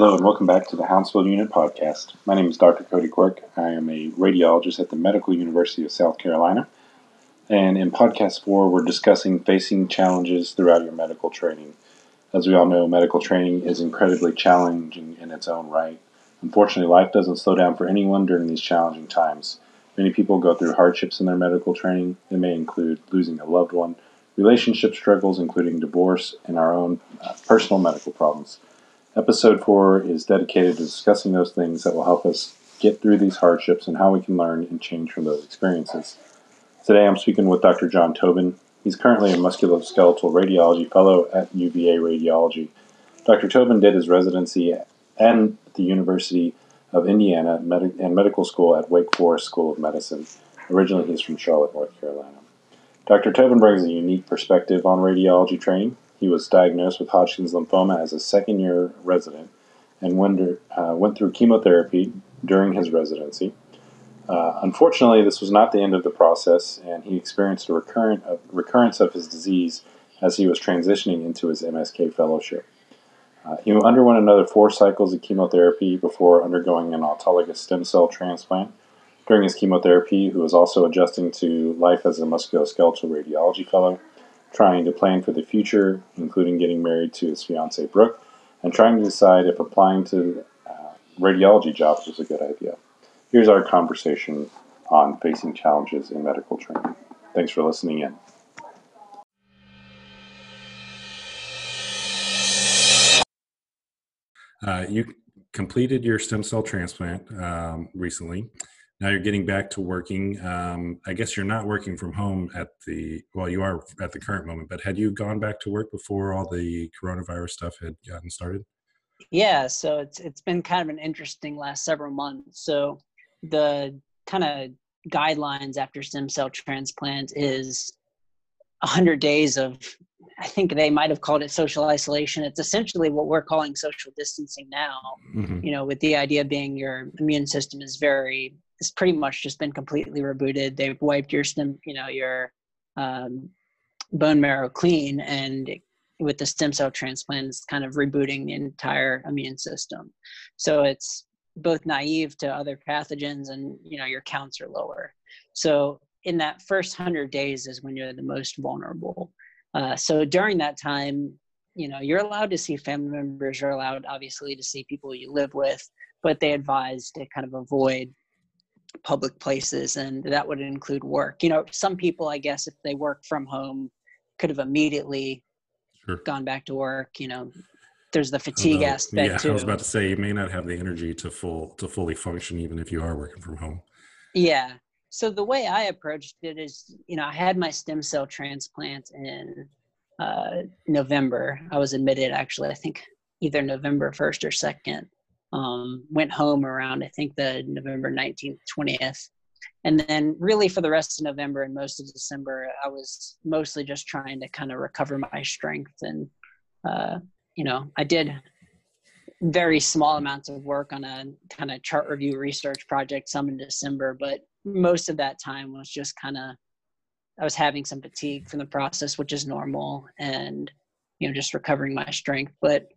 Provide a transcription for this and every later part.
Hello and welcome back to the Hounsfield Unit podcast. My name is Dr. Cody Quirk. I am a radiologist at the Medical University of South Carolina. And in podcast four, we're discussing facing challenges throughout your medical training. As we all know, medical training is incredibly challenging in its own right. Unfortunately, life doesn't slow down for anyone during these challenging times. Many people go through hardships in their medical training. They may include losing a loved one, relationship struggles, including divorce, and our own uh, personal medical problems. Episode 4 is dedicated to discussing those things that will help us get through these hardships and how we can learn and change from those experiences. Today I'm speaking with Dr. John Tobben. He's currently a musculoskeletal radiology fellow at UVA Radiology. Dr. Tobben did his residency at the University of Indiana and medical school at Wake Forest School of Medicine. Originally, he's from Charlotte, North Carolina. Dr. Tobben brings a unique perspective on radiology training. He was diagnosed with Hodgkin's lymphoma as a second year resident and went, uh, went through chemotherapy during his residency. Uh, unfortunately, this was not the end of the process, and he experienced a recurrent, uh, recurrence of his disease as he was transitioning into his MSK fellowship. Uh, he underwent another four cycles of chemotherapy before undergoing an autologous stem cell transplant. During his chemotherapy, he was also adjusting to life as a musculoskeletal radiology fellow trying to plan for the future, including getting married to his fiancee Brooke, and trying to decide if applying to uh, radiology jobs was a good idea. Here's our conversation on facing challenges in medical training. Thanks for listening in. Uh, you completed your stem cell transplant um, recently now you're getting back to working. Um, I guess you're not working from home at the well, you are at the current moment. But had you gone back to work before all the coronavirus stuff had gotten started? Yeah, so it's it's been kind of an interesting last several months. So the kind of guidelines after stem cell transplant is 100 days of i think they might have called it social isolation it's essentially what we're calling social distancing now mm-hmm. you know with the idea being your immune system is very it's pretty much just been completely rebooted. They've wiped your stem, you know, your um, bone marrow clean, and with the stem cell transplant, it's kind of rebooting the entire immune system. So it's both naive to other pathogens, and you know, your counts are lower. So in that first hundred days is when you're the most vulnerable. Uh, so during that time, you know, you're allowed to see family members. You're allowed, obviously, to see people you live with, but they advise to kind of avoid public places and that would include work. You know some people i guess if they work from home could have immediately sure. gone back to work you know. There's the fatigue Although, aspect yeah too. i was about to say you may not have the energy to full to fully function even if you are working from home. Yeah. So the way i approached it is you know i had my stem cell transplant in uh, november. I was admitted actually i think either november 1st or 2nd um, went home around, I think, the November 19th, 20th. And then, really, for the rest of November and most of December, I was mostly just trying to kind of recover my strength. And, uh, you know, I did very small amounts of work on a kind of chart review research project, some in December, but most of that time was just kind of, I was having some fatigue from the process, which is normal, and, you know, just recovering my strength. But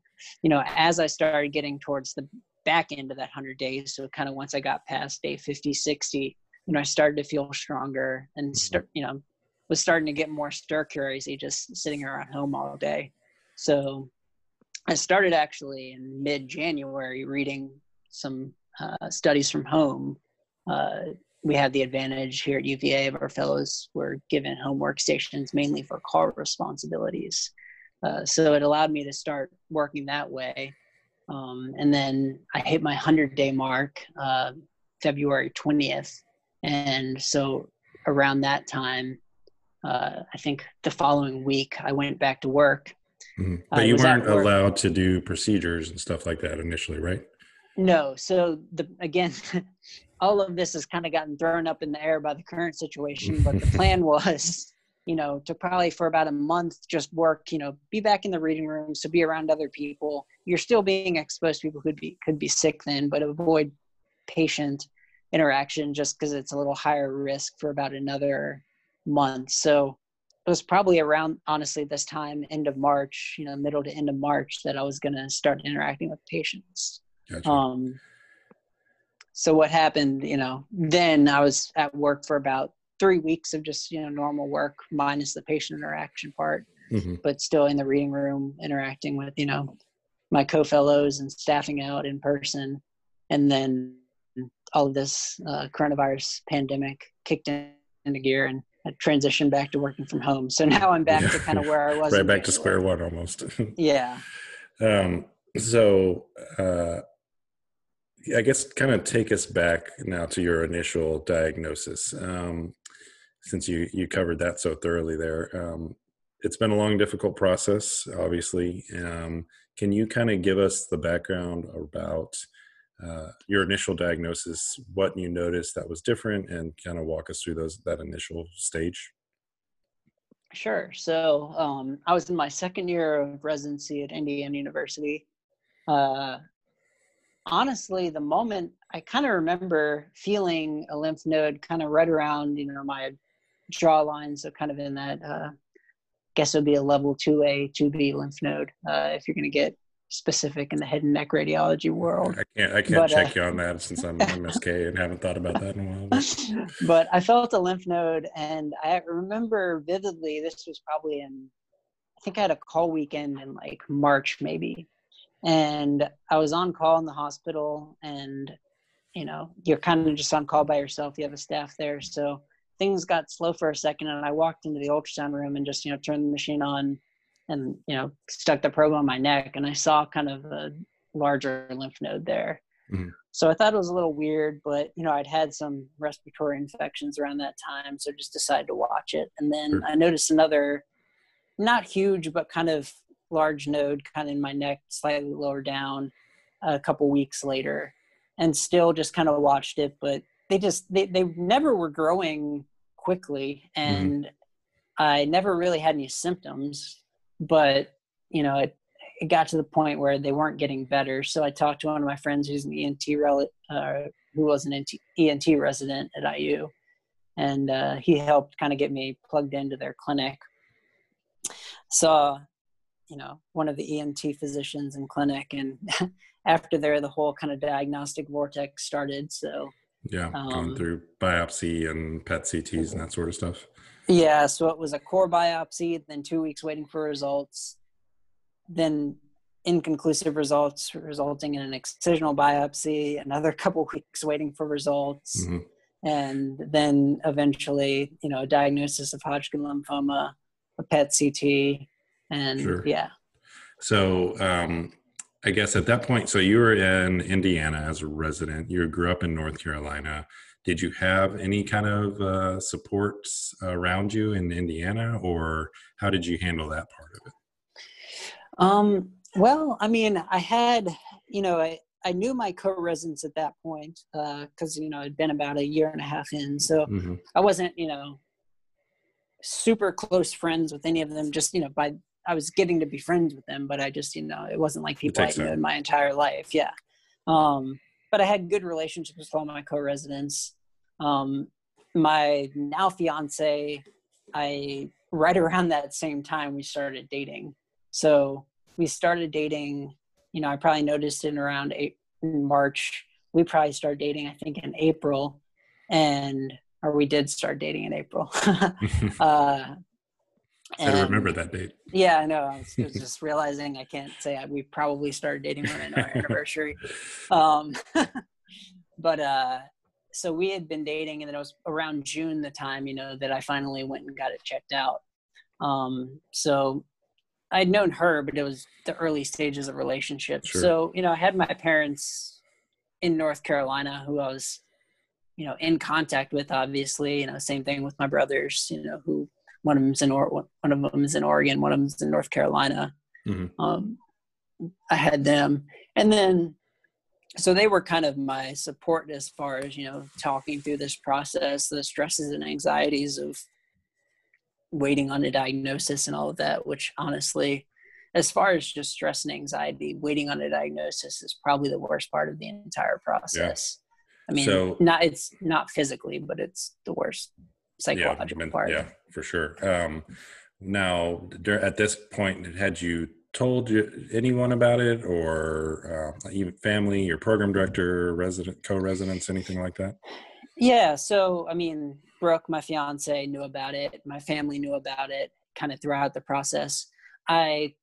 you know, as I started getting towards the back end of that 100 days, so kind of once I got past day 50, 60, you know, I started to feel stronger and mm-hmm. start, you know, was starting to get more stir crazy just sitting around home all day. So I started actually in mid January reading some uh, studies from home. Uh, we had the advantage here at UVA of our fellows were given home workstations mainly for car responsibilities. Uh, so it allowed me to start working that way. Um, and then I hit my 100 day mark uh, February 20th. And so around that time, uh, I think the following week, I went back to work. Mm-hmm. But you weren't allowed to do procedures and stuff like that initially, right? No. So the again, all of this has kind of gotten thrown up in the air by the current situation. But the plan was you know, to probably for about a month just work, you know, be back in the reading room, so be around other people. You're still being exposed to people who could be could be sick then, but avoid patient interaction just because it's a little higher risk for about another month. So it was probably around honestly this time end of march you know middle to end of march that i was going to start interacting with patients Gotcha. um so what happened you know then i was at work for about three weeks of just you know normal work minus the patient interaction part Mhm. but still in the reading room interacting with you know my co-fellows and staffing out in person. And then all of this uh, coronavirus pandemic kicked in, into gear and I transitioned back to working from home. So now i'm back to kind of where i was right back to square one almost. yeah. Um, so, uh, I guess kind of take us back now to your initial diagnosis, um, since you you covered that so thoroughly there. Um, it's been a long, difficult process, obviously. Um, can you kind of give us the background about uh, your initial diagnosis, what you noticed that was different, and kind of walk us through those that initial stage? Sure. So um, I was in my second year of residency at Indiana University. Uh, honestly, the moment I kind of remember feeling a lymph node kind of right around, you know, my jawline. So kind of in that, uh, guess it would be a level 2A, 2B lymph node uh, if you're going to get specific in the head and neck radiology world. I can't I can't But, uh, check you on that since I'm MSK and haven't thought about that in a while. but- but I felt a lymph node, and I remember vividly. This was probably in, I think I had a call weekend in like March maybe, and I was on call in the hospital, and you know you're kind of just on call by yourself. You have a staff there, so things got slow for a second, and I walked into the ultrasound room and just you know turned the machine on, and you know stuck the probe on my neck, and I saw kind of a larger lymph node there. Mhm. So I thought it was a little weird, but you know, I'd had some respiratory infections around that time, so just decided to watch it. And then Sure. I noticed another, not huge, but kind of large node, kind of in my neck, slightly lower down, a couple weeks later, and still just kind of watched it. But they just they they never were growing quickly, and I never really had any symptoms. But you know, it it got to the point where they weren't getting better. So I talked to one of my friends who's an ENT rel- uh, who was an ENT, ENT resident at IU, and uh, he helped kind of get me plugged into their clinic. Saw, you know, one of the ENT physicians in clinic, and after there, the whole kind of diagnostic vortex started. So Yeah, going Um, through biopsy and PET CTs and that sort of stuff. Yeah, so it was a core biopsy, then two weeks waiting for results, then inconclusive results resulting in an excisional biopsy, another couple weeks waiting for results, Mhm. and then eventually, you know, a diagnosis of Hodgkin lymphoma, a PET CT, and Sure. yeah. So, um, I guess at that point, so you were in Indiana as a resident. You grew up in North Carolina. Did you have any kind of uh, supports around you in Indiana, or how did you handle that part of it? Um, well, I mean, I had, you know, I, I knew my co-residents at that point because, you know, it'd been about a year and a half in. So Mhm. I wasn't, you know, super close friends with any of them. Just, you know, by I was getting to be friends with them, but I just, you know, it wasn't like people I knew in my entire life. Yeah. Um, but I had good relationships with all my co-residents. Um, my now fiance, I right around that same time we started dating. So we started dating. You know, I probably noticed it around eight, in March. We probably started dating, I think, in April, and or we did start dating in April. uh, I don't remember that date. yeah, I know. I was, I was just realizing I can't say I, we probably started dating on our anniversary. Um, but uh, so we had been dating, and then it was around June the time, you know, that I finally went and got it checked out. Um, so I'd known her, but it was the early stages of relationship. Sure. So you know, I had my parents in North Carolina who I was, you know, in contact with. Obviously, you know, same thing with my brothers. You know, who one of them's in or- one of them is in Oregon, one of them's in North Carolina. Mhm. Um, I had them, and then so they were kind of my support as far as you know talking through this process, the stresses and anxieties of waiting on a diagnosis and all of that. Which honestly, as far as just stress and anxiety, waiting on a diagnosis is probably the worst part of the entire process. I mean, So- not it's not physically, but it's the worst. Psychological yeah, part. Yeah, for sure. Um, now, at this point, had you told you, anyone about it, or uh, even family, your program director, resident, co-residents, anything like that? Yeah. So, I mean, Brooke, my fiance, knew about it. My family knew about it, kind of throughout the process. I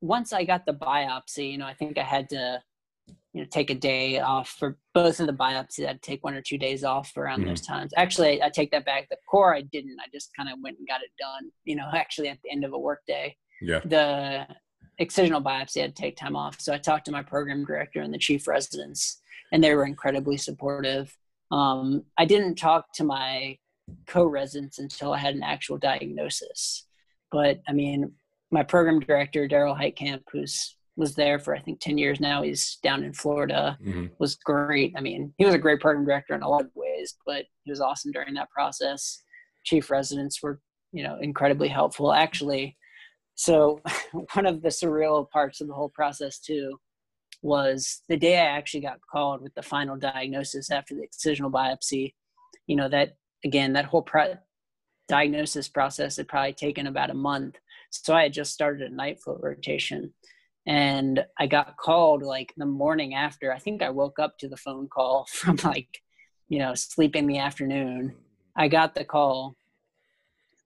once I got the biopsy, you know, I think I had to you know take a day off for both of the biopsies. I'd take one or two days off around mm-hmm. those times. Actually i take that back. The core i didn't. I just kind of went and got it done you know actually at the end of a work day. Yeah. The excisional biopsy i had to take time off. So i talked to my program director and the chief residents and they were incredibly supportive. Um, i didn't talk to my co-residents until i had an actual diagnosis. But i mean my program director darel heitkamp who's was there for I think 10 years now. He's down in Florida. Mm-hmm. Was great. I mean, he was a great program director in a lot of ways, but he was awesome during that process. Chief residents were, you know, incredibly helpful. Actually, so one of the surreal parts of the whole process too was the day I actually got called with the final diagnosis after the excisional biopsy. You know that again, that whole pro- diagnosis process had probably taken about a month. So I had just started a night float rotation and I got called like the morning after. I think I woke up to the phone call from like, you know, sleep in the afternoon. I got the call,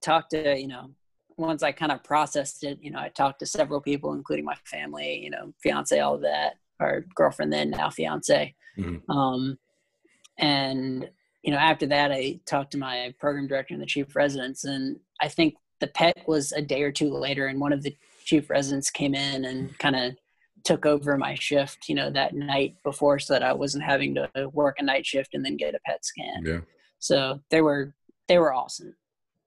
talked to, you know, once I kind of processed it, you know, I talked to several people, including my family, you know, fiance, all of that, or girlfriend then, now fiance. Mm-hmm. Um, and, you know, after that, I talked to my program director and the chief residents. And I think the pet was a day or two later, and one of the chief residents came in and kind of took over my shift, you know, that night before so that I wasn't having to work a night shift and then get a PET scan. Yeah. So they were they were awesome.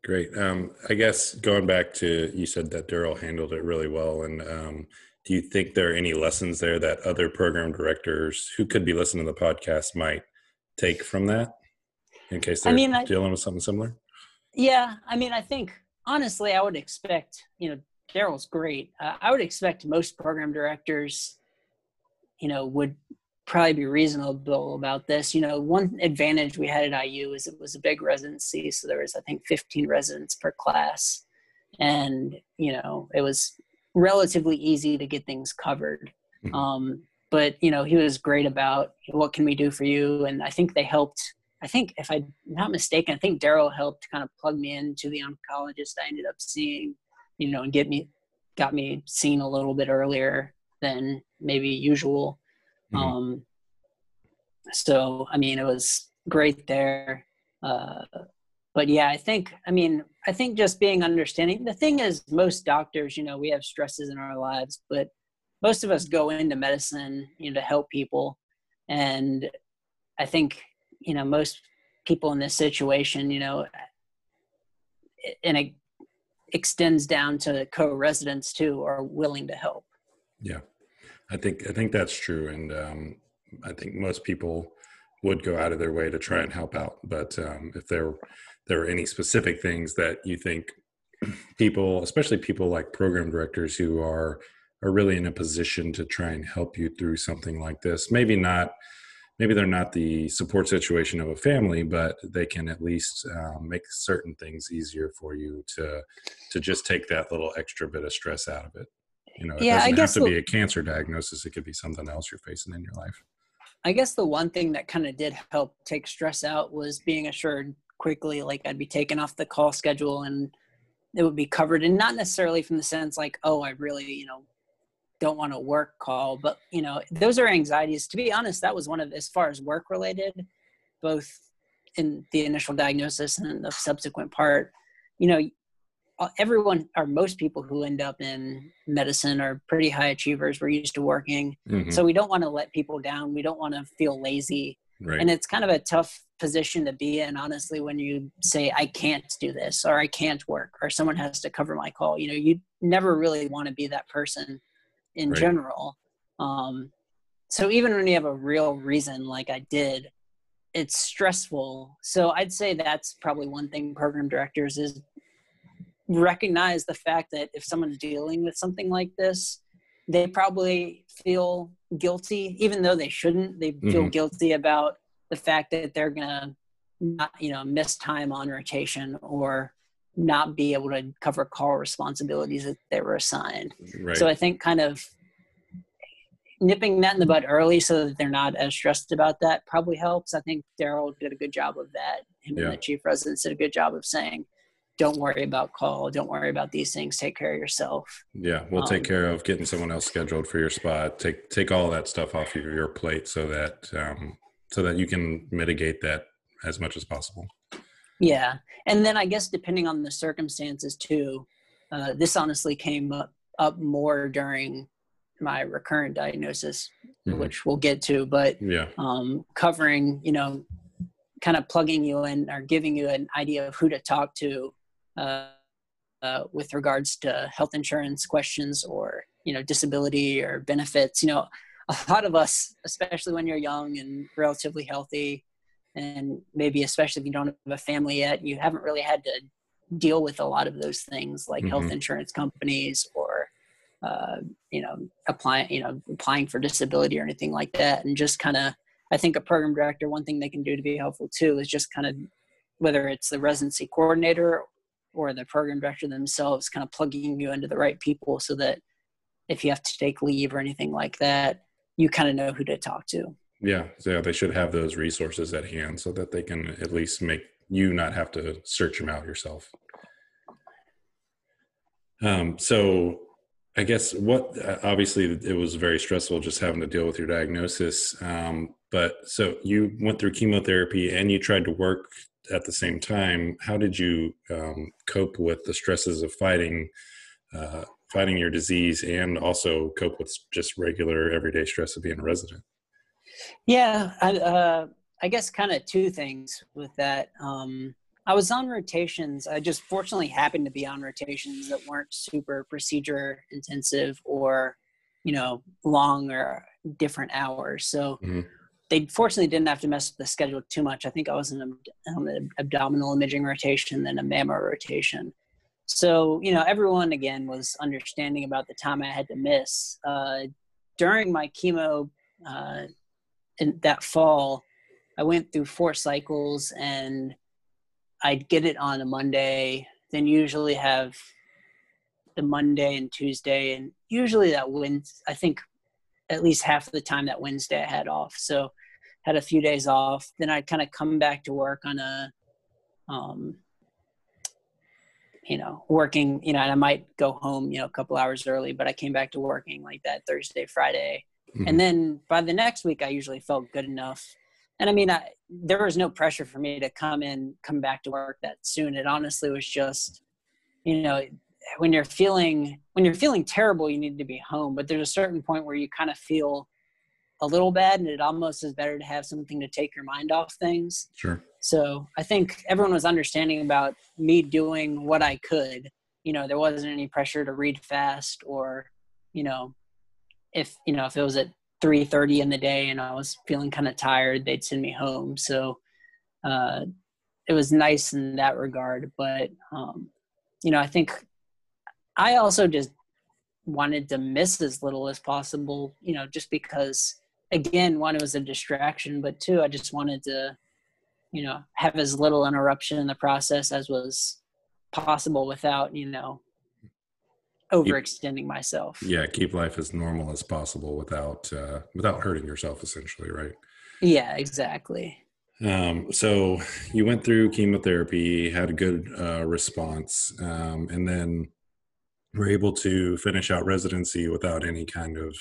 Great. Um, I guess going back to you said that Darel handled it really well, and um, do you think there are any lessons there that other program directors who could be listening to the podcast might take from that, in case they're I mean, dealing I, with something similar? Yeah, I mean, I think honestly, I would expect you know Darel's great. Uh, I would expect most program directors, you know, would probably be reasonable about this. You know, one advantage we had at IU is it was a big residency, so there was I think 15 residents per class, and you know it was relatively easy to get things covered. Mm-hmm. Um, but you know he was great about what can we do for you, and I think they helped. I think if I'm not mistaken, I think Darel helped kind of plug me into the oncologist I ended up seeing you know, and get me got me seen a little bit earlier than maybe usual. Mm-hmm. Um, so I mean, it was great there. Uh, but yeah, I think I mean I think just being understanding. The thing is, most doctors, you know, we have stresses in our lives, but most of us go into medicine, you know, to help people, and I think you know most people in this situation, you know, in a extends down to co-residents too are willing to help. Yeah. I think i think that's true. And um, i think most people would go out of their way to try and help out. But um, if there there are any specific things that you think people especially people like program directors who are are really in a position to try and help you through something like this maybe not maybe they're not the support situation of a family, but they can at least um, make certain things easier for you to to just take that little extra bit of stress out of it. You know, it yeah, doesn't I guess have to be a cancer diagnosis; it could be something else you're facing in your life. I guess the one thing that kind of did help take stress out was being assured quickly, like I'd be taken off the call schedule and it would be covered, and not necessarily from the sense like, oh, I really, you know, don't want to work call but you know those are anxieties. To be honest that was one of as far as work related both in the initial diagnosis and the subsequent part you know everyone or most people who end up in medicine are pretty high achievers. We're used to working. Mm-hmm. so we don't want to let people down. We don't want to feel lazy. Right. and it's kind of a tough position to be in honestly when you say i can't do this or i can't work or someone has to cover my call. You know you never really want to be that person in right. general. Um, so even when you have a real reason, like I did, it's stressful. So I'd say that's probably one thing program directors is recognize the fact that if someone's dealing with something like this, they probably feel guilty, even though they shouldn't. They feel mm-hmm. guilty about the fact that they're gonna not you know miss time on rotation or not be able to cover call responsibilities that they were assigned. Right. So I think kind of nipping that in the bud early so that they're not as stressed about that probably helps. I think Darel did a good job of that. Him yeah. and the chief residents did a good job of saying, don't worry about call. Don't worry about these things. Take care of yourself. Yeah, we'll um, take care of getting someone else scheduled for your spot. Take take all that stuff off of your plate so that um, so that you can mitigate that as much as possible. Yeah, and then I guess depending on the circumstances too, uh, this honestly came up, up more during my recurrent diagnosis, mm-hmm. which we'll get to. But yeah, um, covering you know, kind of plugging you in or giving you an idea of who to talk to uh, uh, with regards to health insurance questions or you know disability or benefits. You know, a lot of us, especially when you're young and relatively healthy, and maybe especially if you don't have a family yet, you haven't really had to deal with a lot of those things like mm-hmm. health insurance companies or uh, you know applying you know applying for disability or anything like that and just kind of i think a program director one thing they can do to be helpful too is just kind of whether it's the residency coordinator or the program director themselves kind of plugging you into the right people so that if you have to take leave or anything like that you kind of know who to talk to yeah yeah, they should have those resources at hand so that they can at least make you not have to search them out yourself um, so i guess what obviously it was very stressful just having to deal with your diagnosis um, but so you went through chemotherapy and you tried to work at the same time, how did you um, cope with the stresses of fighting uh, fighting your disease and also cope with just regular everyday stress of being a resident? Yeah, I, uh, I guess kind of two things with that. Um, I was on rotations. I just fortunately happened to be on rotations that weren't super procedure intensive or, you know, long or different hours. So mm-hmm they fortunately didn't have to mess with the schedule too much. I think I was in an abdominal imaging rotation, then a mammo rotation. So, you know, everyone again was understanding about the time I had to miss. Uh, during my chemo uh, in that fall, I went through four cycles and I'd get it on a Monday, then usually have the Monday and Tuesday, and usually that wins. I think at least half the time that Wednesday I had off. So had a few days off. Then I'd kind of come back to work on a, um, you know, working, you know, and I might go home, you know, a couple hours early, but I came back to working like that Thursday, Friday. Mm-hmm. And then by the next week, I usually felt good enough. And I mean, I, there was no pressure for me to come in, come back to work that soon. It honestly was just, you know, when you're feeling when you're feeling terrible you need to be home but there's a certain point where you kind of feel a little bad and it almost is better to have something to take your mind off things sure so i think everyone was understanding about me doing what i could you know there wasn't any pressure to read fast or you know if you know if it was at 3.30 in the day and i was feeling kind of tired they'd send me home. So uh, it was nice in that regard but um, you know i think I also just wanted to miss as little as possible, you know, just because again, one, it was a distraction, but two, I just wanted to, you know, have as little interruption in the process as was possible without, you know, overextending myself. Yeah, keep life as normal as possible without uh, without hurting yourself, essentially, right? Yeah, exactly. Um, so you went through chemotherapy, had a good uh, response, um, and then were able to finish out residency without any kind of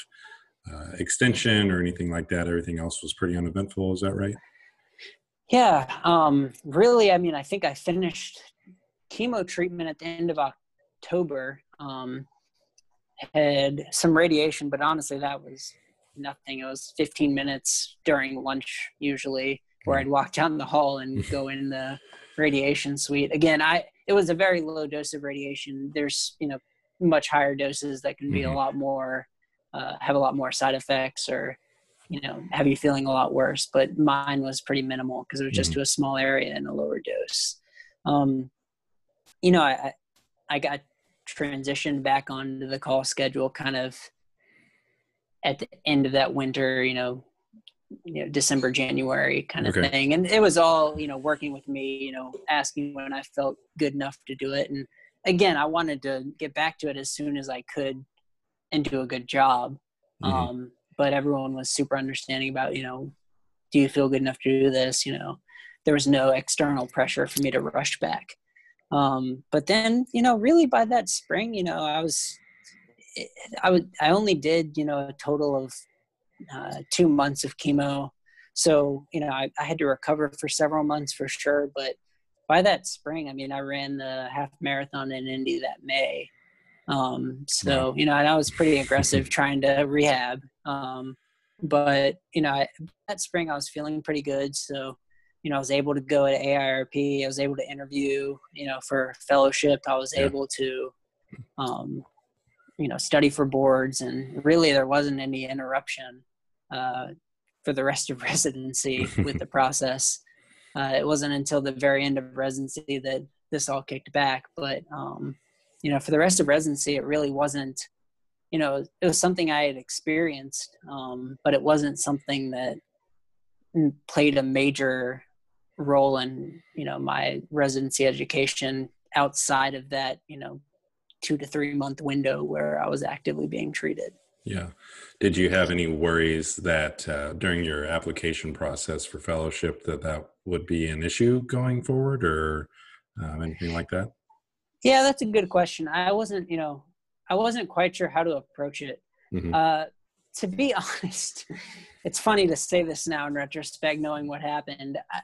uh, extension or anything like that. Everything else was pretty uneventful. Is that right? Yeah. Um, really, I mean, I think I finished chemo treatment at the end of October. Um, had some radiation, but honestly, that was nothing. It was 15 minutes during lunch, usually, where I'd walk down the hall and go in the radiation suite. Again, I it was a very low dose of radiation. There's you know much higher doses that can be mm-hmm. a lot more uh, have a lot more side effects or you know have you feeling a lot worse but mine was pretty minimal because it was just mm-hmm. to a small area and a lower dose um, you know i i got transitioned back onto the call schedule kind of at the end of that winter you know you know December January kind of Okay. thing, and it was all you know working with me, you know, asking when I felt good enough to do it, and again, I wanted to get back to it as soon as I could and do a good job. Mhm. Um, but everyone was super understanding about you know, do you feel good enough to do this? You know, there was no external pressure for me to rush back. Um, but then you know, really by that spring, you know, I was I would I only did you know a total of uh, two months of chemo, so you know I, I had to recover for several months for sure. But by that spring, I mean I ran the half marathon in Indy that May, um, so you know and I was pretty aggressive trying to rehab. Um, but you know I, that spring I was feeling pretty good, so you know I was able to go to AIRP. I was able to interview you know for fellowship. I was Yeah. able to um, you know study for boards and really there wasn't any interruption uh, for the rest of residency with the process uh, it wasn't until the very end of residency that this all kicked back but um, you know for the rest of residency it really wasn't you know it was something i had experienced um, but it wasn't something that mm, played a major role in you know my residency education outside of that you know two to three month window where I was actively being treated. Yeah. Did you have any worries that uh, during your application process for fellowship that that would be an issue going forward, or um, anything like that? Yeah, that's a good question. I wasn't, you know, I wasn't quite sure how to approach it. Mhm. Uh, to be honest, it's funny to say this now in retrospect, knowing what happened. I,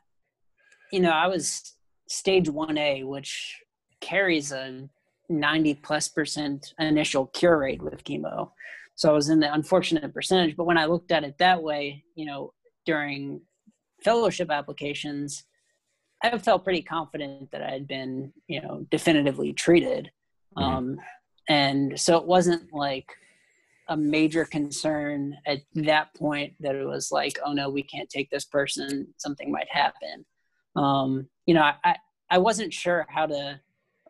you know, I was stage 1A, which carries a 90 plus percent initial cure rate with chemo. So I was in the unfortunate percentage. But when I looked at it that way, you know, during fellowship applications, I felt pretty confident that I had been, you know, definitively treated. Mhm. Um, and so it wasn't like a major concern at that point that it was like, oh no, we can't take this person, something might happen. Um, you know, I, I, wasn't sure how to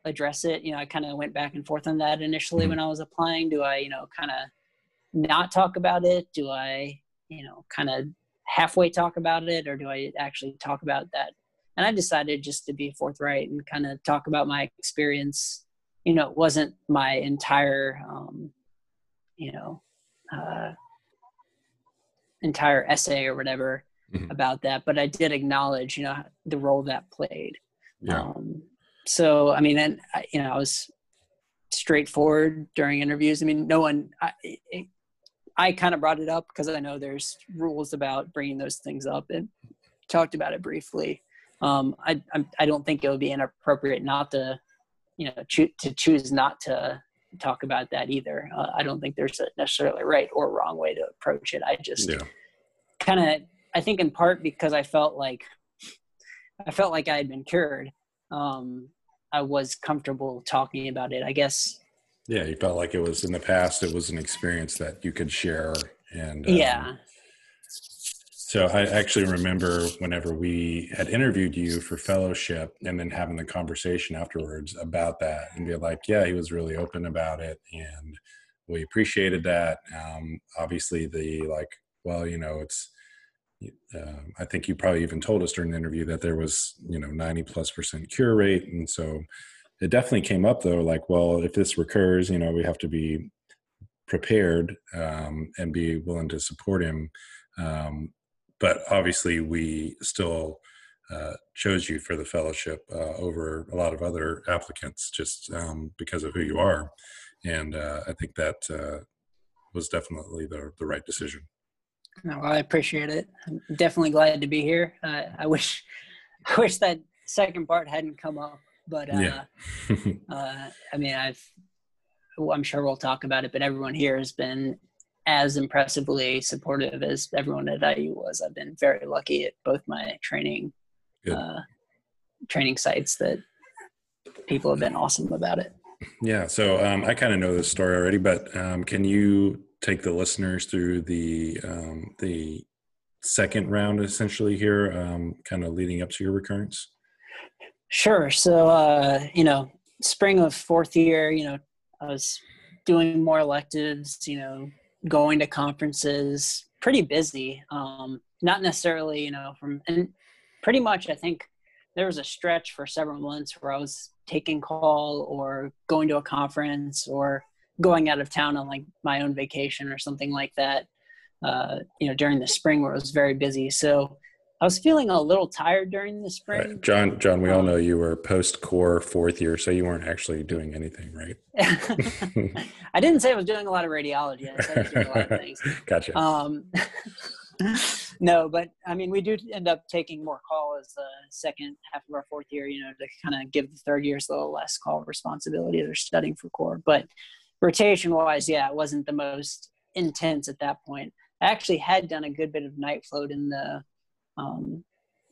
address it. You know, I kind of went back and forth on that initially Mhm. when I was applying. Do I, you know, kind of not talk about it? Do I, you know, kind of halfway talk about it, or do I actually talk about that? And I decided just to be forthright and kind of talk about my experience. You know, it wasn't my entire, um, you know, uh, entire essay or whatever Mhm. about that, but I did acknowledge, you know, the role that played. Yeah. Um, so, I mean, and I, you know, I was straightforward during interviews. I mean, no one, I, it, I kind of brought it up because I know there's rules about bringing those things up and talked about it briefly. Um, I, I'm- I don't think it would be inappropriate not to, you know, choo- to choose not to talk about that either. Uh, I don't think there's a necessarily right or wrong way to approach it. I just yeah. kind of i think in part because i felt like i felt like i had been cured um i was comfortable talking about it i guess Yeah. You felt like it was in the past. It was an experience that you could share, and um, yeah So I actually remember whenever we had interviewed you for fellowship and then having the conversation afterwards about that and be like, yeah, he was really open about it and we appreciated that. Um, obviously the like, well, you know, it's, um, I think you probably even told us during the interview that there was, you know, 90 plus percent cure rate. And so it definitely came up though, like, well, if this recurs, you know, we have to be prepared um, and be willing to support him. Um, but obviously, we still uh, chose you for the fellowship uh, over a lot of other applicants just um, because of who you are. And uh, I think that uh, was definitely the, the right decision. No, well, i appreciate it i'm definitely glad to be here uh, i wish i wish that second part hadn't come up but uh, Yeah. uh, I mean, I've, I'm sure we'll talk about it, but everyone here has been as impressively supportive as everyone at IU was. I've been very lucky at both my training, uh, training sites that people have been awesome about it. Yeah, so um, I kind of know this story already, but um, can you take the listeners through the um, the second round essentially here, um, kind of leading up to your recurrence? Sure. So, uh, you know, spring of fourth year, you know, I was doing more electives, you know, going to conferences, pretty busy. Um, not necessarily, you know, from and pretty much I think there was a stretch for several months where I was taking call or going to a conference or going out of town on like my own vacation or something like that. Uh, you know, during the spring where it was very busy. So I was feeling a little tired during the spring. Right. John, John, we all um, know you were post core fourth year, so you weren't actually doing anything, right? I didn't say I was doing a lot of radiology. I said I was doing a lot of things. Gotcha. Um, no, but I mean, we do end up taking more call as the second half of our fourth year, you know, to kind of give the third years a little less call responsibility. They're studying for core. But rotation wise, yeah, it wasn't the most intense at that point. I actually had done a good bit of night float in the um,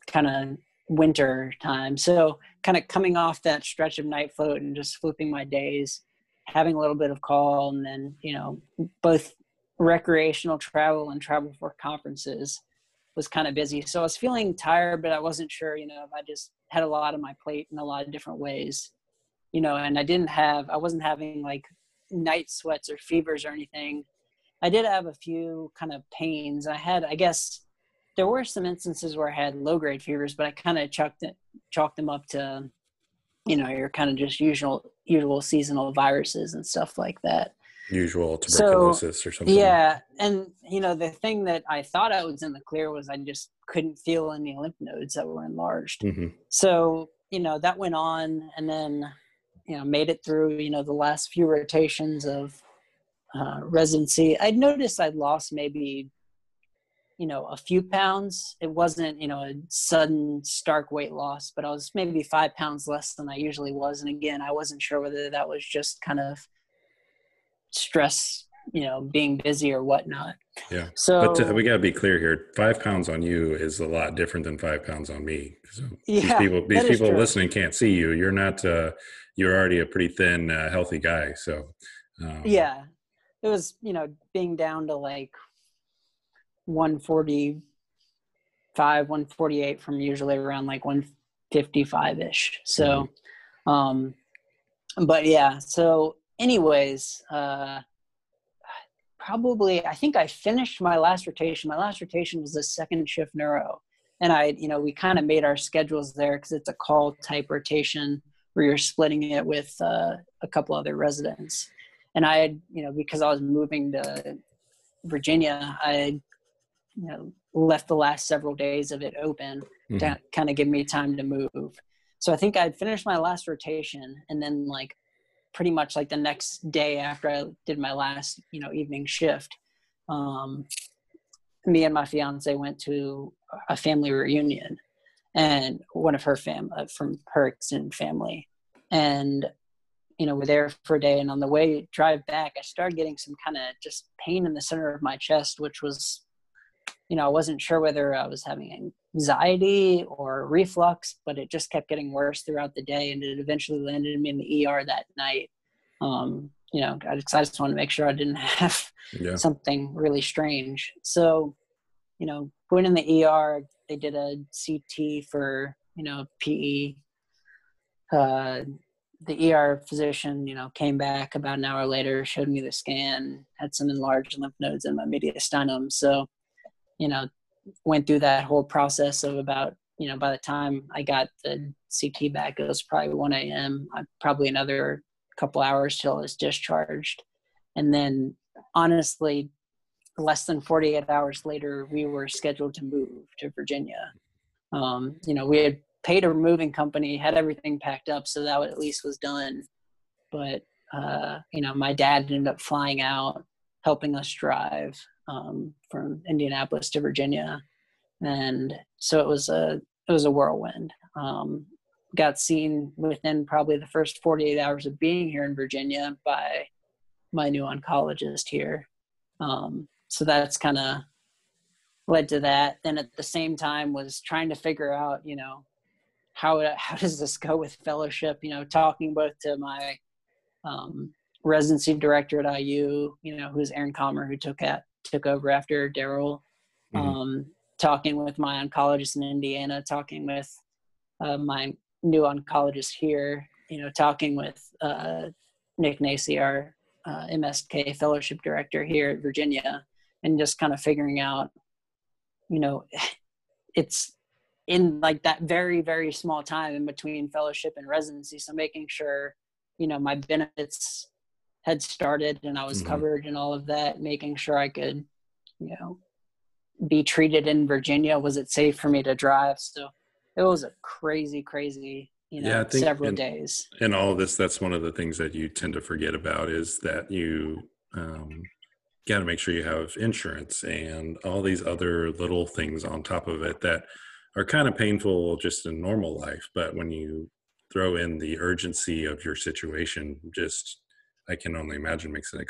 kind of winter time. So, kind of coming off that stretch of night float and just flipping my days, having a little bit of call, and then, you know, both recreational travel and travel for conferences was kind of busy. So I was feeling tired, but I wasn't sure, you know, if I just had a lot on my plate in a lot of different ways, you know, and I didn't have, I wasn't having like night sweats or fevers or anything. I did have a few kind of pains. I had, I guess, there were some instances where I had low grade fevers, but I kind of chalked it, chalked them up to, you know, your kind of just usual, usual seasonal viruses and stuff like that usual tuberculosis so, or something. Yeah, and you know the thing that I thought I was in the clear was I just couldn't feel any lymph nodes that were enlarged. Mm-hmm. So you know that went on, and then you know made it through you know the last few rotations of uh, residency. I'd noticed I'd lost maybe you know a few pounds. It wasn't you know a sudden stark weight loss, but I was maybe five pounds less than I usually was. And again, I wasn't sure whether that was just kind of stress you know being busy or whatnot. Yeah so but uh, we got to be clear here five pounds on you is a lot different than five pounds on me. So yeah, these people these people listening can't see you. You're not uh you're already a pretty thin uh, healthy guy so um, yeah it was you know being down to like 145 148 from usually around like 155 ish so mm-hmm. um but yeah so anyways, uh, probably I think I finished my last rotation. My last rotation was the second shift neuro, and I, you know, we kind of made our schedules there because it's a call type rotation where you're splitting it with uh, a couple other residents. And I had, you know, because I was moving to Virginia, I, you know, left the last several days of it open mm-hmm. to kind of give me time to move. So I think I'd finished my last rotation, and then like pretty much like the next day after I did my last, you know, evening shift, um, me and my fiance went to a family reunion and one of her fam uh, from her extended family. And, you know, we're there for a day. And on the way drive back, I started getting some kind of just pain in the center of my chest, which was, you know, I wasn't sure whether I was having anxiety or reflux, but it just kept getting worse throughout the day, and it eventually landed me in the ER that night. Um, you know, I just, I just wanted to make sure I didn't have yeah. something really strange. So, you know, going in the ER, they did a CT for you know PE. Uh, the ER physician, you know, came back about an hour later, showed me the scan, had some enlarged lymph nodes in my mediastinum. So, you know, went through that whole process of about you know by the time I got the CT back, it was probably 1 a.m. Probably another couple hours till I was discharged, and then honestly, less than 48 hours later, we were scheduled to move to Virginia. Um, you know, we had paid a moving company, had everything packed up, so that at least was done. But uh, you know, my dad ended up flying out, helping us drive um, from Indianapolis to Virginia, and so it was a it was a whirlwind. Um, got seen within probably the first 48 hours of being here in Virginia by my new oncologist here. Um, so that's kind of led to that. Then at the same time was trying to figure out, you know, how how does this go with fellowship? You know, talking both to my um, residency director at IU, you know, who's Aaron Kamer, who took at took over after Darel. Mm-hmm. Um, talking with my oncologist in Indiana, talking with uh, my new oncologist here, you know, talking with uh, Nick Nacey, our uh, MSK fellowship director here at Virginia, and just kind of figuring out you know, it's in like that very very small time in between fellowship and residency. So making sure you know my benefits had started and I was mm-hmm. covered and all of that, making sure I could, you know, be treated in Virginia. Was it safe for me to drive? So it was a crazy, crazy, you know, yeah, several in, days. And all of this, that's one of the things that you tend to forget about is that you um, got to make sure you have insurance and all these other little things on top of it that are kind of painful just in normal life. But when you throw in the urgency of your situation, just I can only imagine makes it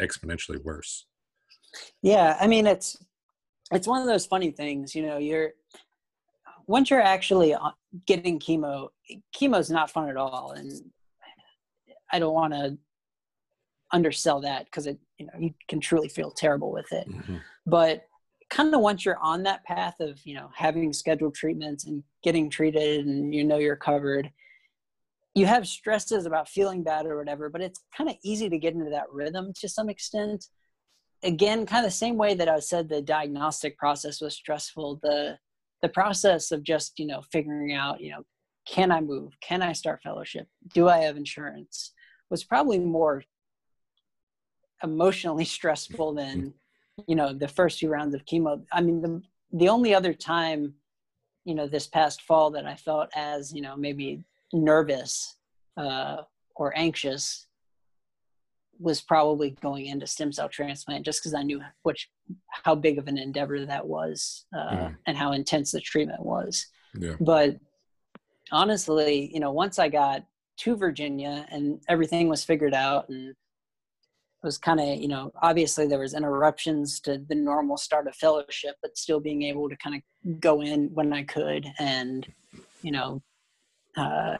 exponentially worse. Yeah, I mean it's it's one of those funny things, you know. You're once you're actually getting chemo, chemo is not fun at all, and I don't want to undersell that because it you know you can truly feel terrible with it. Mm-hmm. But kind of once you're on that path of you know having scheduled treatments and getting treated, and you know you're covered you have stresses about feeling bad or whatever, but it's kind of easy to get into that rhythm to some extent. Again, kind of the same way that I said the diagnostic process was stressful, the the process of just, you know, figuring out, you know, can I move? Can I start fellowship? Do I have insurance? was probably more emotionally stressful than, you know, the first few rounds of chemo. I mean, the the only other time, you know, this past fall that I felt as, you know, maybe nervous uh, or anxious was probably going into stem cell transplant just because I knew which how big of an endeavor that was uh, mm. and how intense the treatment was. Yeah. But honestly, you know, once I got to Virginia and everything was figured out and it was kind of you know obviously there was interruptions to the normal start of fellowship but still being able to kind of go in when i could and you know uh,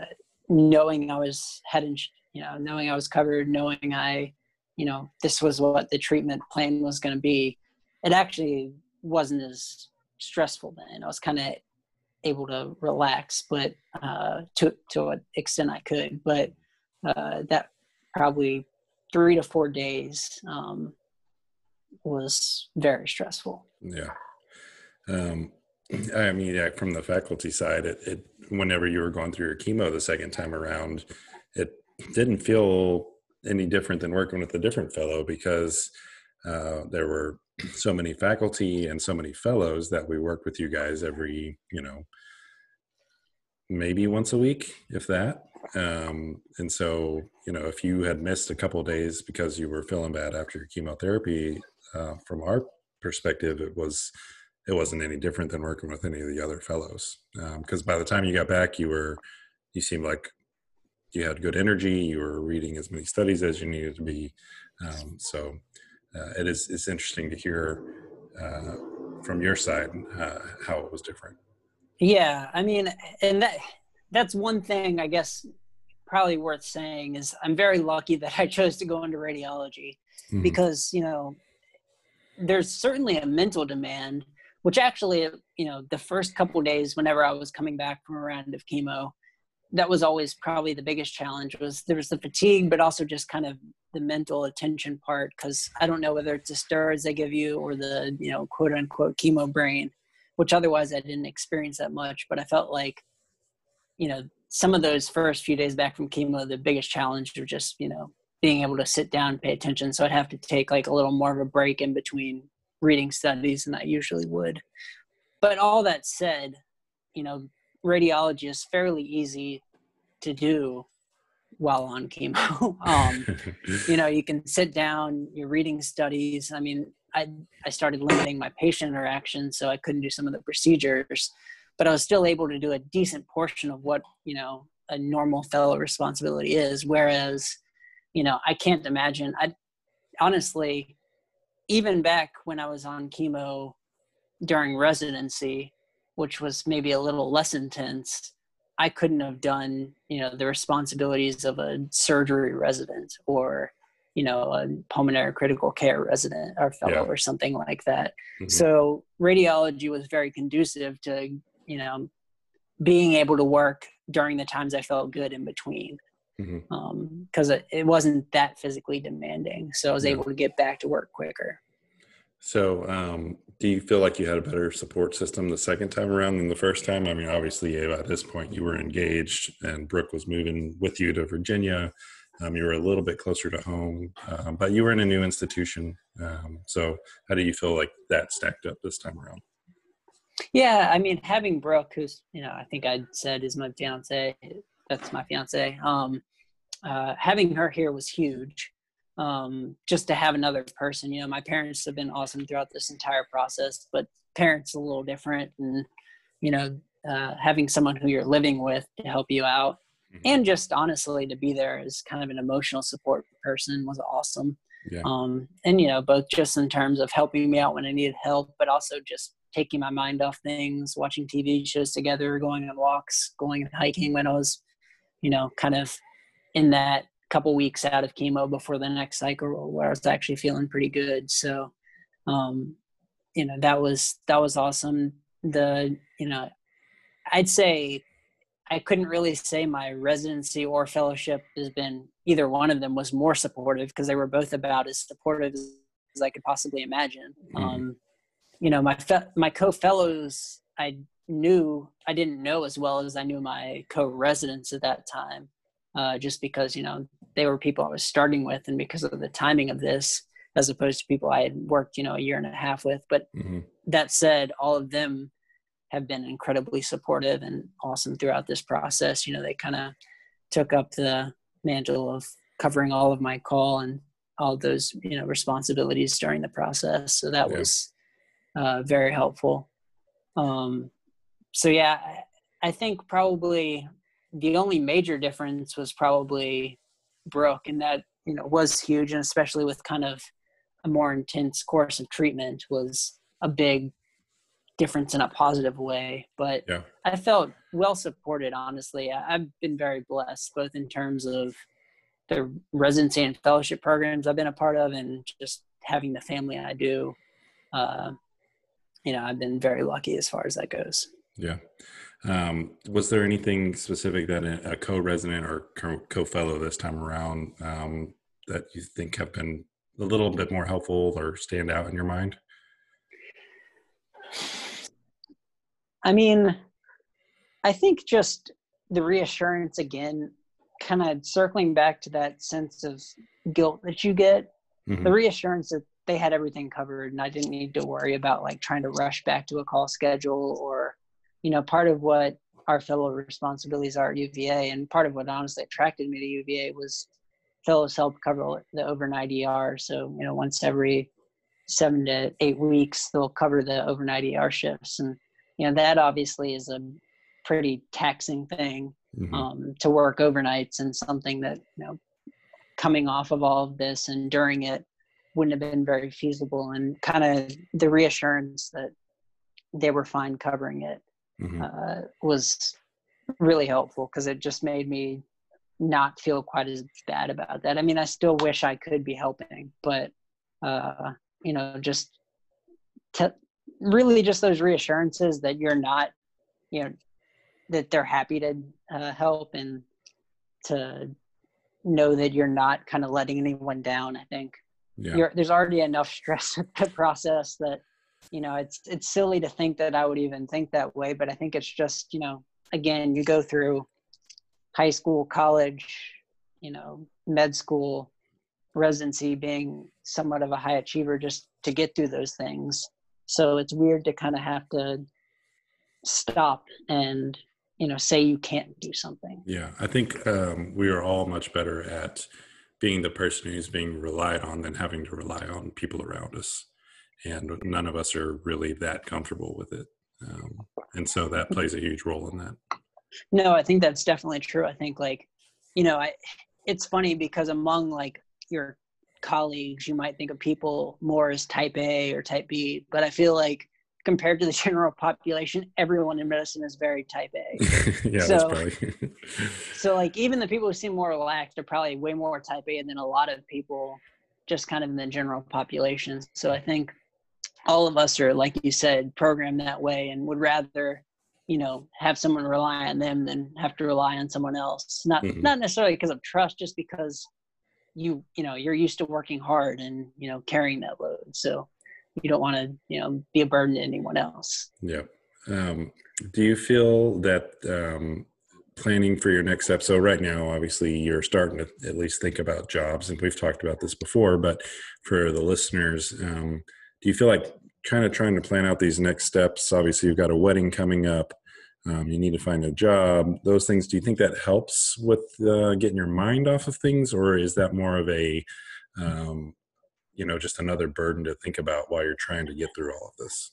knowing I was heading, you know, knowing I was covered, knowing I, you know, this was what the treatment plan was going to be, it actually wasn't as stressful then. I was kind of able to relax, but uh, to to an extent I could. But uh, that probably three to four days um, was very stressful. Yeah. Um, I mean, yeah, from the faculty side, it, it whenever you were going through your chemo the second time around, it didn't feel any different than working with a different fellow because uh, there were so many faculty and so many fellows that we worked with you guys every, you know, maybe once a week, if that. Um, and so, you know, if you had missed a couple days because you were feeling bad after your chemotherapy, uh, from our perspective, it was it wasn't any different than working with any of the other fellows. Because um, by the time you got back, you were you seemed like you had good energy. You were reading as many studies as you needed to be. Um, so uh, it is it's interesting to hear uh, from your side uh, how it was different. Yeah, I mean, and that that's one thing I guess probably worth saying is I'm very lucky that I chose to go into radiology mm-hmm. because you know there's certainly a mental demand which actually you know the first couple days whenever i was coming back from a round of chemo that was always probably the biggest challenge was there was the fatigue but also just kind of the mental attention part because i don't know whether it's the steroids they give you or the you know quote unquote chemo brain which otherwise i didn't experience that much but i felt like you know some of those first few days back from chemo the biggest challenge was just you know being able to sit down and pay attention. So i'd have to take like a little more of a break in between reading studies than I usually would. But all that said, you know, radiology is fairly easy to do while on chemo. um, you know, you can sit down, you're reading studies. I mean, I, I started limiting my patient interaction, so I couldn't do some of the procedures, but I was still able to do a decent portion of what, you know, a normal fellow responsibility is. Whereas, you know, I can't imagine, I honestly, even back when I was on chemo during residency, which was maybe a little less intense, I couldn't have done, you know, the responsibilities of a surgery resident or, you know, a pulmonary critical care resident or fellow yeah. or something like that. Mm-hmm. So radiology was very conducive to, you know, being able to work during the times I felt good in between because mm-hmm. um, it, it, wasn't that physically demanding. So I was yeah. able to get back to work quicker. So um, do you feel like you had a better support system the second time around than the first time? I mean, obviously, at this point, you were engaged, and Brooke was moving with you to Virginia. Um, you were a little bit closer to home, um, but you were in a new institution. Um, so, how do you feel like that stacked up this time around? Yeah, I mean, having Brooke, who's you know, I think I said is my fiance. That's my fiance. Um, uh, having her here was huge. Um, just to have another person, you know, my parents have been awesome throughout this entire process, but parents a little different, and you know, uh, having someone who you're living with to help you out, mm-hmm. and just honestly to be there as kind of an emotional support person was awesome. Yeah. Um, and you know, both just in terms of helping me out when I needed help, but also just taking my mind off things, watching TV shows together, going on walks, going hiking when I was, you know, kind of in that couple weeks out of chemo before the next cycle where I was actually feeling pretty good. So, um, you know, that was, that was awesome. The, you know, I'd say I couldn't really say my residency or fellowship has been either one of them was more supportive because they were both about as supportive as I could possibly imagine. Mm-hmm. Um, you know, my fe- my co-fellows, I knew I didn't know as well as I knew my co-residents at that time, uh, just because you know they were people I was starting with, and because of the timing of this, as opposed to people I had worked you know a year and a half with. But mm-hmm. that said, all of them have been incredibly supportive and awesome throughout this process. You know, they kind of took up the mantle of covering all of my call and all those you know responsibilities during the process. So that yeah. was uh, very helpful. Um, so yeah, I think probably the only major difference was probably Brooke, and that you know was huge, and especially with kind of a more intense course of treatment was a big difference in a positive way. But yeah. I felt well supported, honestly. I've been very blessed, both in terms of the residency and fellowship programs I've been a part of, and just having the family I do. Uh, you know, I've been very lucky as far as that goes. Yeah. Um, was there anything specific that a, co-resident or co-fellow this time around um, that you think have been a little bit more helpful or stand out in your mind? I mean, I think just the reassurance again, kind of circling back to that sense of guilt that you get, mm-hmm. the reassurance that they had everything covered and I didn't need to worry about like trying to rush back to a call schedule or, you know, part of what our fellow responsibilities are at UVA and part of what honestly attracted me to UVA was fellows help cover the overnight ER. So, you know, once every seven to eight weeks, they'll cover the overnight ER shifts. And, you know, that obviously is a pretty taxing thing mm-hmm. um, to work overnights and something that, you know, coming off of all of this and during it, wouldn't have been very feasible and kind of the reassurance that they were fine covering it mm-hmm. uh, was really helpful because it just made me not feel quite as bad about that. I mean, I still wish I could be helping, but uh, you know, just to, really just those reassurances that you're not, you know, that they're happy to uh, help and to know that you're not kind of letting anyone down. I think yeah. there's already enough stress in the process that you know it's it's silly to think that I would even think that way, but I think it's just you know again you go through high school, college, you know, med school, residency, being somewhat of a high achiever just to get through those things. So it's weird to kind of have to stop and you know say you can't do something. Yeah, I think um, we are all much better at being the person who's being relied on than having to rely on people around us. And none of us are really that comfortable with it. Um, and so that plays a huge role in that. No, I think that's definitely true. I think like, you know, I, it's funny because among like your colleagues, you might think of people more as type A or type B, but I feel like compared to the general population, everyone in medicine is very type A. yeah, so, that's probably. so like even the people who seem more relaxed are probably way more type A than a lot of people just kind of in the general population. So I think all of us are, like you said, programmed that way and would rather, you know, have someone rely on them than have to rely on someone else. Not mm-hmm. not necessarily because of trust, just because you you know you're used to working hard and you know carrying that load. So you don't want to you know be a burden to anyone else yeah um, do you feel that um, planning for your next step so right now obviously you're starting to at least think about jobs and we've talked about this before but for the listeners um, do you feel like kind of trying to plan out these next steps. Obviously you've got a wedding coming up. Um, you need to find a job. Those things do you think that helps with uh, getting your mind off of things or is that more of a um, you know just another burden to think about while you're trying to get through all of this?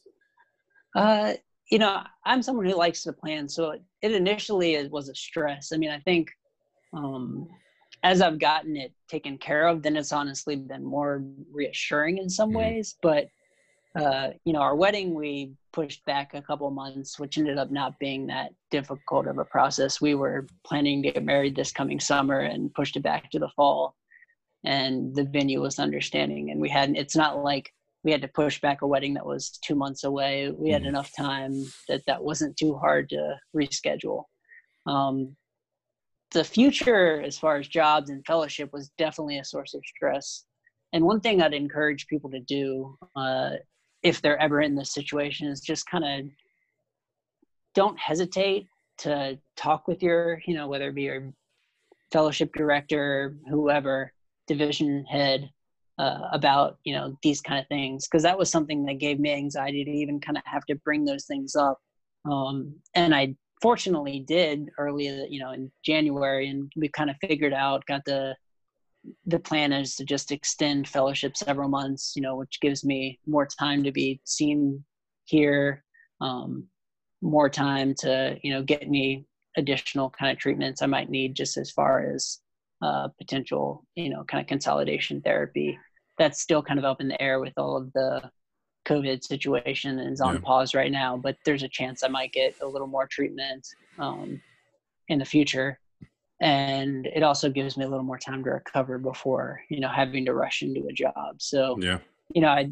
Uh, you know i'm someone who likes to plan so it initially it was a stress. I mean i think um, as i've gotten it taken care of then it's honestly been more reassuring in some mm-hmm. ways but uh, you know, our wedding we pushed back a couple months, which ended up not being that difficult of a process. We were planning to get married this coming summer and pushed it back to the fall. And the venue was understanding, and we had. It's not like we had to push back a wedding that was two months away. We had mm enough time that that wasn't too hard to reschedule. Um, the future, as far as jobs and fellowship, was definitely a source of stress. And one thing I'd encourage people to do uh, if they're ever in this situation is just kind of don't hesitate to talk with your you know whether it be your fellowship director whoever division head uh, about you know these kind of things. Because that was something that gave me anxiety to even kind of have to bring those things up. Um, and i fortunately did early you know in january and we kind of figured out got the the plan is to just extend fellowship several months, you know, which gives me more time to be seen here, um, more time to, you know, get me additional kind of treatments I might need just as far as uh, potential, you know, kind of consolidation therapy. That's still kind of up in the air with all of the COVID situation and is on yeah. pause right now, but there's a chance I might get a little more treatment um, in the future and it also gives me a little more time to recover before you know having to rush into a job. So yeah. you know i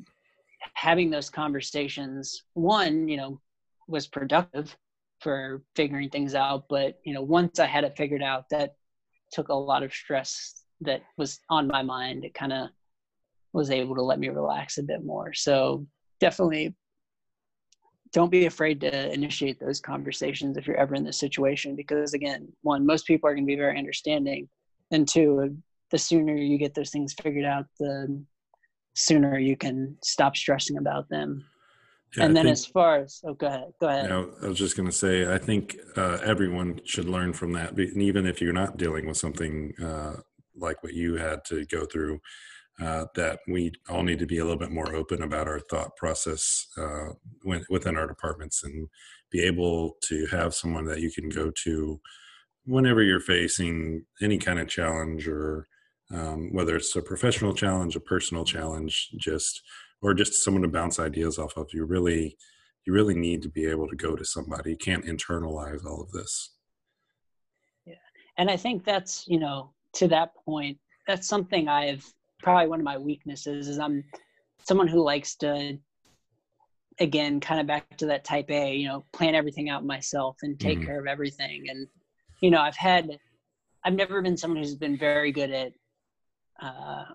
having those conversations one you know was productive for figuring things out. But you know once i had it figured out that took a lot of stress that was on my mind. It kind of was able to let me relax a bit more. So definitely don't be afraid to initiate those conversations if you're ever in this situation because again one most people are going to be very understanding and two the sooner you get those things figured out the sooner you can stop stressing about them. Yeah, and then think, as far as oh go ahead go ahead. You know, i was just going to say i think uh, everyone should learn from that and even if you're not dealing with something uh, like what you had to go through uh, that we all need to be a little bit more open about our thought process uh, within our departments and be able to have someone that you can go to whenever you're facing any kind of challenge or um, whether it's a professional challenge a personal challenge just or just someone to bounce ideas off of you really you really need to be able to go to somebody. You can't internalize all of this. Yeah. And i think that's you know to that point that's something i've probably one of my weaknesses is I'm someone who likes to again kind of back to that type A, you know, plan everything out myself and take mm-hmm. care of everything. And you know, I've had I've never been someone who's been very good at uh,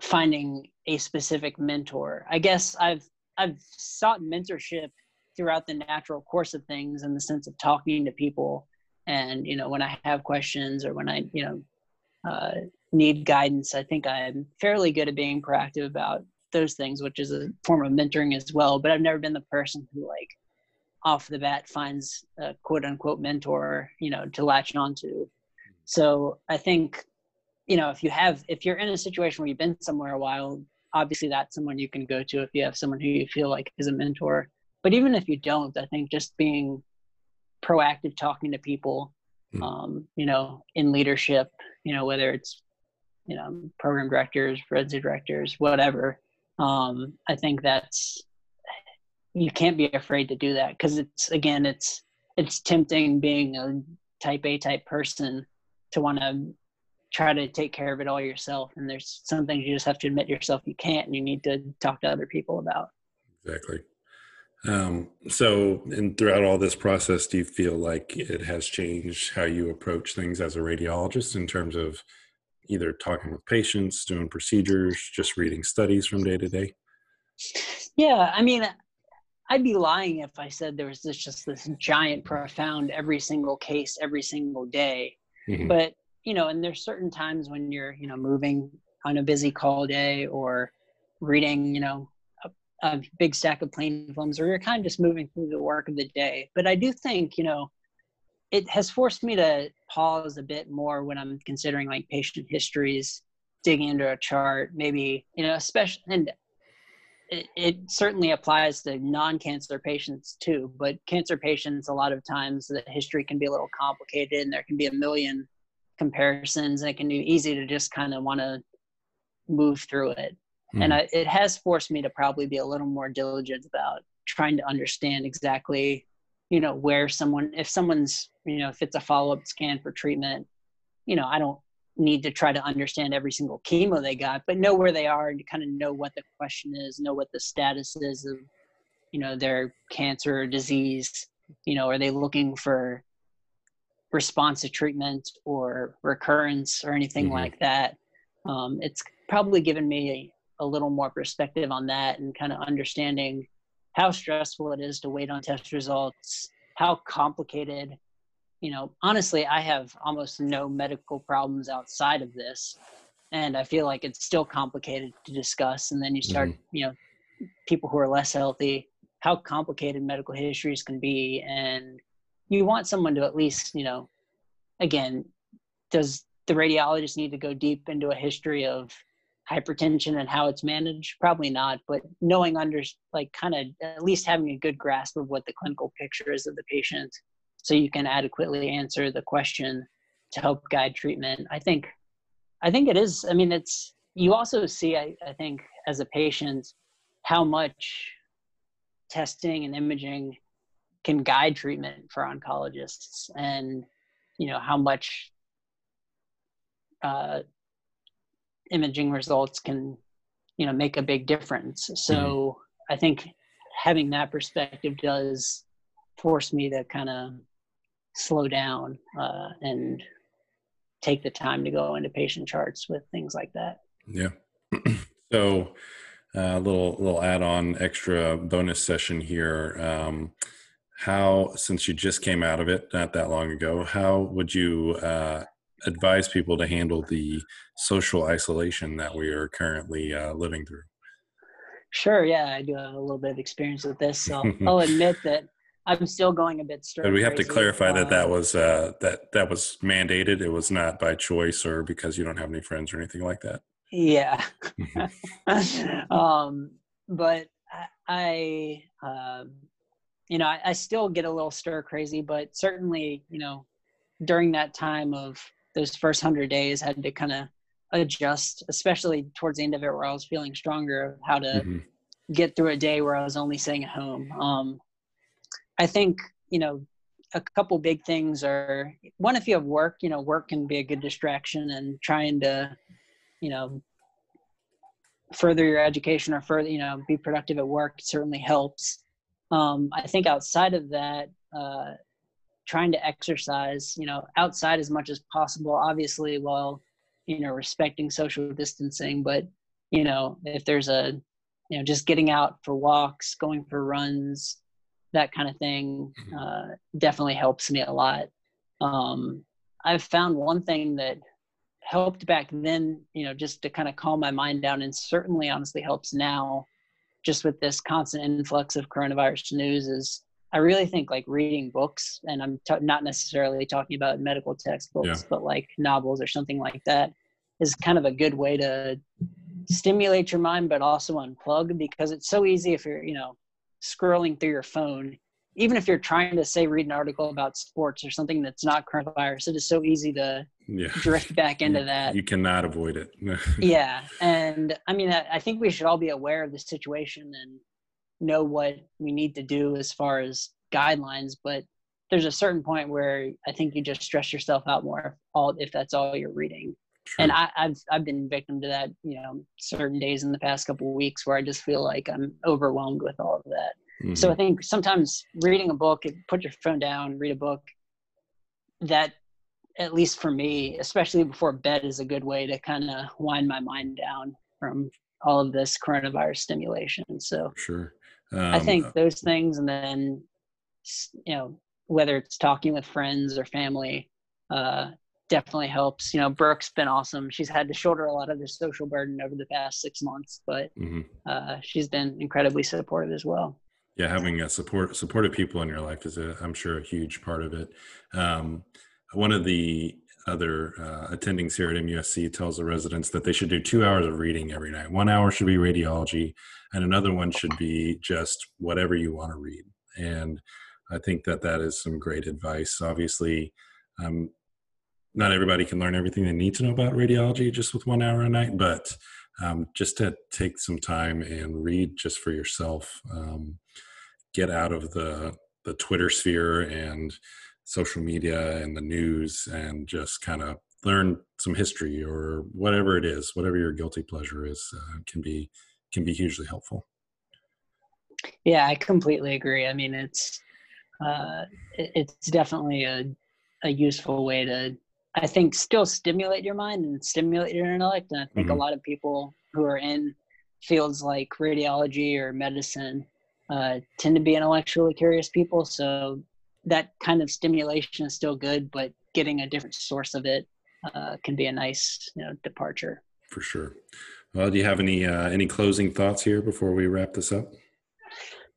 finding a specific mentor. I guess I've I've sought mentorship throughout the natural course of things in the sense of talking to people and you know when i have questions or when i you know uh, need guidance, I think I'm fairly good at being proactive about those things, which is a form of mentoring as well. But I've never been the person who like off the bat finds a quote unquote mentor, you know, to latch onto. So I think, you know, if you have if you're in a situation where you've been somewhere a while, obviously that's someone you can go to if you have someone who you feel like is a mentor. But even if you don't, I think just being proactive talking to people hmm. um, you know, in leadership, you know, whether it's you know program directors residency directors whatever. Um, i think that's you can't be afraid to do that because it's again it's it's tempting being a type a type person to want to try to take care of it all yourself and there's some things you just have to admit yourself you can't and you need to talk to other people about. Exactly. Um, so and throughout all this process do you feel like it has changed how you approach things as a radiologist in terms of either talking with patients, doing procedures, just reading studies from day to day? Yeah, I mean, I'd be lying if I said there was this just this giant, profound every single case every single day. Mm-hmm. But you know, and there's certain times when you're you know moving on a busy call day or reading you know a, a big stack of plain films, or you're kind of just moving through the work of the day. But I do think you know it has forced me to pause a bit more when I'm considering like patient histories, digging into a chart, maybe you know, especially and it, it certainly applies to non-cancer patients too but cancer patients a lot of times the history can be a little complicated and there can be a million comparisons and it can be easy to just kind of want to move through it mm. and I, it has forced me to probably be a little more diligent about trying to understand exactly you know where someone if someone's you know if it's a follow-up scan for treatment you know i don't need to try to understand every single chemo they got, but know where they are and kind of know what the question is, know what the status is of, you know, their cancer or disease. You know, are they looking for response to treatment or recurrence or anything mm-hmm. like that? Um, it's probably given me a, a little more perspective on that and kind of understanding how stressful it is to wait on test results, how complicated you know, honestly, I have almost no medical problems outside of this. And I feel like it's still complicated to discuss. And then you start, mm-hmm. you know, people who are less healthy, how complicated medical histories can be. And you want someone to at least, you know, again, does the radiologist need to go deep into a history of hypertension and how it's managed? Probably not, but knowing under, like, kind of at least having a good grasp of what the clinical picture is of the patient so you can adequately answer the question to help guide treatment i think i think it is i mean it's you also see i, I think as a patient how much testing and imaging can guide treatment for oncologists and you know how much uh, imaging results can you know make a big difference so mm-hmm. i think having that perspective does force me to kind of slow down uh, and take the time to go into patient charts with things like that. Yeah. so a uh, little little add-on extra bonus session here. Um, how since you just came out of it not that long ago, how would you uh, advise people to handle the social isolation that we are currently uh, living through? Sure. Yeah, I do have a little bit of experience with this. So I'll admit that I'm still going a bit straight. But we have to clarify that that was uh, that that was mandated. It was not by choice or because you don't have any friends or anything like that. Yeah. Mm-hmm. um, but I, uh, you know, I, I still get a little stir crazy, but certainly, you know, during that time of those first hundred days, had to kind of adjust, especially towards the end of it, where I was feeling stronger of how to mm-hmm. get through a day where I was only staying at home. Um, I think, you know, a couple big things are one, if you have work, you know, work can be a good distraction and trying to, you know, further your education or further, you know, be productive at work certainly helps. Um, I think outside of that, uh, trying to exercise, you know, outside as much as possible, obviously, while, you know, respecting social distancing, but, you know, if there's a, you know, just getting out for walks, going for runs, that kind of thing mm-hmm. uh, definitely helps me a lot. Um, I've found one thing that helped back then, you know, just to kind of calm my mind down, and certainly honestly helps now, just with this constant influx of coronavirus news, is I really think like reading books, and I'm t- not necessarily talking about medical textbooks, yeah. but like novels or something like that, is kind of a good way to stimulate your mind, but also unplug because it's so easy if you're, you know, scrolling through your phone, even if you're trying to say read an article about sports or something that's not coronavirus, it is so easy to yeah. drift back into that. You cannot avoid it. yeah, and I mean, I think we should all be aware of the situation and know what we need to do as far as guidelines. But there's a certain point where I think you just stress yourself out more if all if that's all you're reading. True. And I, have I've been victim to that, you know, certain days in the past couple of weeks where I just feel like I'm overwhelmed with all of that. Mm-hmm. So I think sometimes reading a book, put your phone down, read a book. That, at least for me, especially before bed, is a good way to kind of wind my mind down from all of this coronavirus stimulation. So sure. Um, I think uh those things, and then you know whether it's talking with friends or family, uh, definitely helps. You know, Brooke's been awesome. She's had to shoulder a lot of the social burden over the past six months, but mm-hmm. uh, she's been incredibly supportive as well. Yeah, having a support supportive people in your life is, a, I'm sure, a huge part of it. Um, one of the other uh, attendings here at MUSC tells the residents that they should do two hours of reading every night. One hour should be radiology, and another one should be just whatever you want to read. And I think that that is some great advice. Obviously, um, not everybody can learn everything they need to know about radiology just with one hour a night, but um, just to take some time and read just for yourself, um, get out of the the Twitter sphere and social media and the news and just kind of learn some history or whatever it is whatever your guilty pleasure is uh, can be can be hugely helpful yeah i completely agree i mean it's uh, it's definitely a, a useful way to i think still stimulate your mind and stimulate your intellect and i think mm-hmm. a lot of people who are in fields like radiology or medicine uh, tend to be intellectually curious people so that kind of stimulation is still good, but getting a different source of it uh, can be a nice you know departure. For sure. Well, do you have any uh, any closing thoughts here before we wrap this up?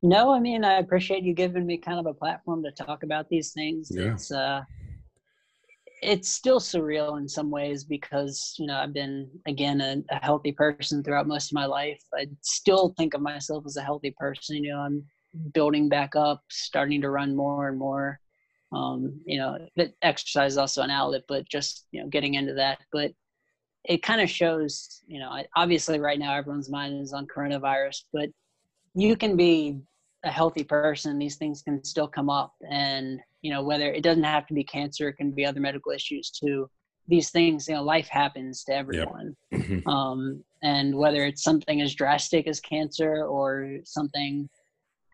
No, I mean I appreciate you giving me kind of a platform to talk about these things. Yeah. It's uh, it's still surreal in some ways because you know I've been again a, a healthy person throughout most of my life. I still think of myself as a healthy person. You know, I'm building back up, starting to run more and more. Um, you know, that exercise is also an outlet, but just you know, getting into that. But it kind of shows, you know, obviously right now everyone's mind is on coronavirus, but you can be a healthy person. These things can still come up, and you know, whether it doesn't have to be cancer, it can be other medical issues too. These things, you know, life happens to everyone. Yep. Mm-hmm. um, and whether it's something as drastic as cancer or something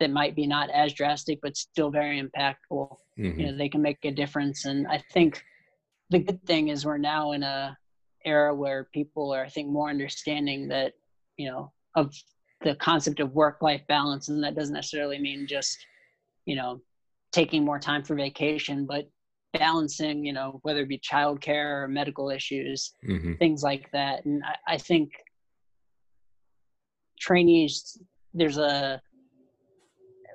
that might be not as drastic but still very impactful mm-hmm. you know they can make a difference and i think the good thing is we're now in a era where people are i think more understanding that you know of the concept of work life balance and that doesn't necessarily mean just you know taking more time for vacation but balancing you know whether it be childcare or medical issues mm-hmm. things like that and I, I think trainees there's a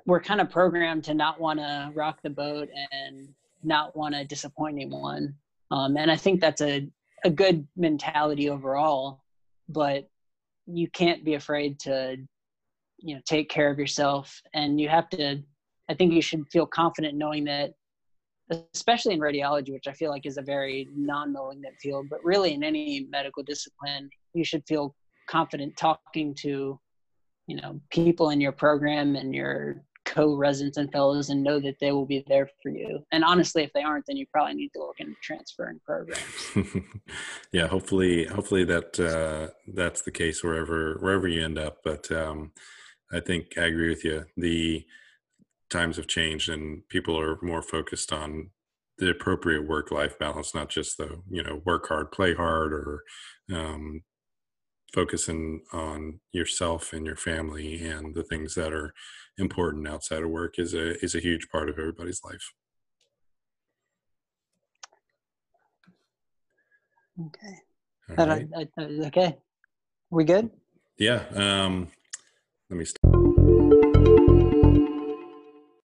we're kind of programmed to not want to rock the boat and not want to disappoint anyone. Um, and I think that's a, a good mentality overall, but you can't be afraid to, you know, take care of yourself. And you have to, I think you should feel confident knowing that, especially in radiology, which I feel like is a very non malignant field, but really in any medical discipline, you should feel confident talking to, you know, people in your program and your co-residents and fellows and know that they will be there for you. And honestly, if they aren't, then you probably need to look into transferring programs. yeah, hopefully, hopefully that uh, that's the case wherever wherever you end up. But um, I think I agree with you. The times have changed, and people are more focused on the appropriate work-life balance, not just the you know work hard, play hard, or um, focusing on yourself and your family and the things that are important outside of work is a is a huge part of everybody's life. Okay. Right. I, I, okay. We good? Yeah. Um, let me.